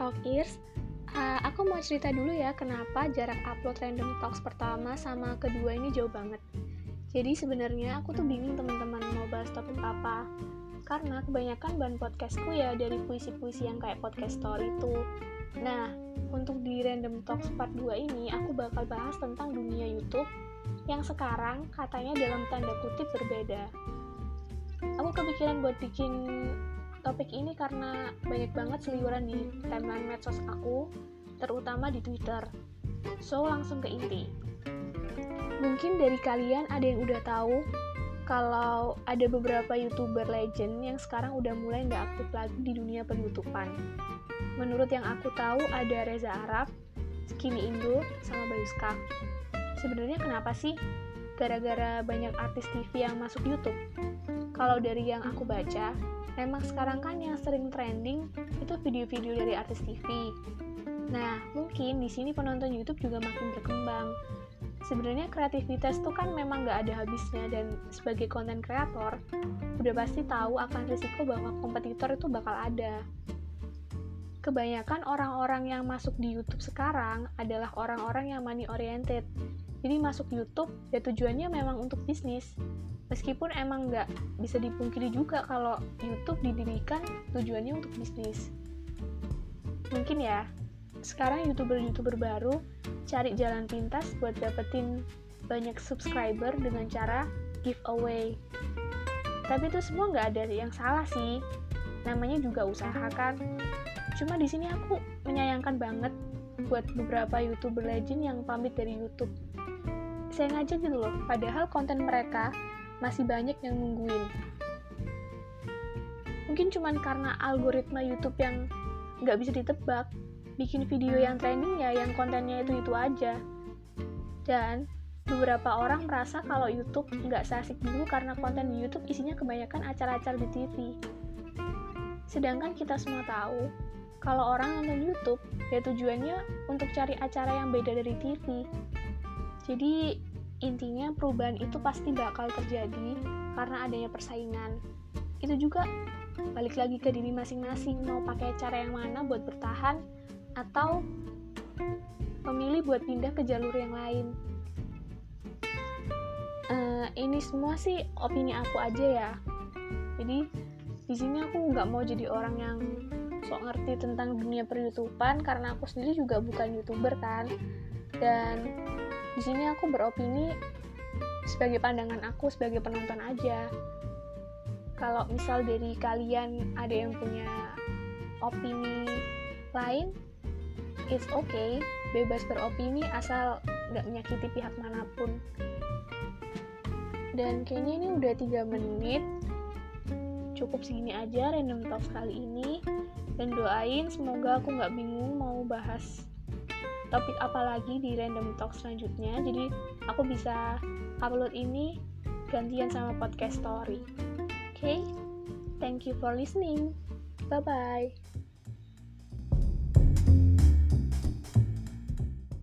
Lirs, uh, aku mau cerita dulu ya kenapa jarak upload Random Talks pertama sama kedua ini jauh banget. Jadi sebenarnya aku tuh bingung teman-teman mau bahas topik apa. Karena kebanyakan bahan podcastku ya dari puisi-puisi yang kayak podcast story itu. Nah, untuk di Random Talks part 2 ini aku bakal bahas tentang dunia YouTube yang sekarang katanya dalam tanda kutip berbeda. Aku kepikiran buat bikin topik ini karena banyak banget seliweran di timeline medsos aku, terutama di Twitter. So, langsung ke inti. Mungkin dari kalian ada yang udah tahu kalau ada beberapa youtuber legend yang sekarang udah mulai nggak aktif lagi di dunia penyutupan. Menurut yang aku tahu ada Reza Arab, Skinny Indo, sama Bayu Skak. Sebenarnya kenapa sih? Gara-gara banyak artis TV yang masuk YouTube. Kalau dari yang aku baca, memang sekarang kan yang sering trending itu video-video dari artis TV. Nah, mungkin di sini penonton YouTube juga makin berkembang. Sebenarnya kreativitas tuh kan memang nggak ada habisnya dan sebagai konten kreator udah pasti tahu akan risiko bahwa kompetitor itu bakal ada. Kebanyakan orang-orang yang masuk di YouTube sekarang adalah orang-orang yang money oriented. Jadi masuk YouTube ya tujuannya memang untuk bisnis. Meskipun emang nggak bisa dipungkiri juga kalau YouTube didirikan tujuannya untuk bisnis. Mungkin ya sekarang youtuber-youtuber baru cari jalan pintas buat dapetin banyak subscriber dengan cara giveaway. Tapi itu semua nggak ada yang salah sih. Namanya juga usaha kan? Cuma di sini aku menyayangkan banget buat beberapa youtuber legend yang pamit dari YouTube saya ngajak gitu loh padahal konten mereka masih banyak yang nungguin. Mungkin cuman karena algoritma YouTube yang nggak bisa ditebak, bikin video yang trending ya yang kontennya itu-itu aja. Dan beberapa orang merasa kalau YouTube nggak seasik dulu karena konten di YouTube isinya kebanyakan acara-acara di TV. Sedangkan kita semua tahu, kalau orang nonton YouTube, ya tujuannya untuk cari acara yang beda dari TV. Jadi, intinya perubahan itu pasti bakal terjadi karena adanya persaingan. Itu juga balik lagi ke diri masing-masing mau pakai cara yang mana buat bertahan atau memilih buat pindah ke jalur yang lain. Uh, ini semua sih opini aku aja ya. Jadi di sini aku nggak mau jadi orang yang sok ngerti tentang dunia peryoutuban karena aku sendiri juga bukan youtuber kan. Dan di sini aku beropini sebagai pandangan aku sebagai penonton aja. Kalau misal dari kalian ada yang punya opini lain it's okay. Bebas beropini asal nggak menyakiti pihak mana pun. Dan kayaknya ini udah 3 menit. Cukup segini aja random talk kali ini. Dan doain semoga aku nggak bingung mau bahas topik apa lagi di random talk selanjutnya jadi aku bisa upload ini gantian sama podcast story. Oke? Okay? thank you for listening. Bye bye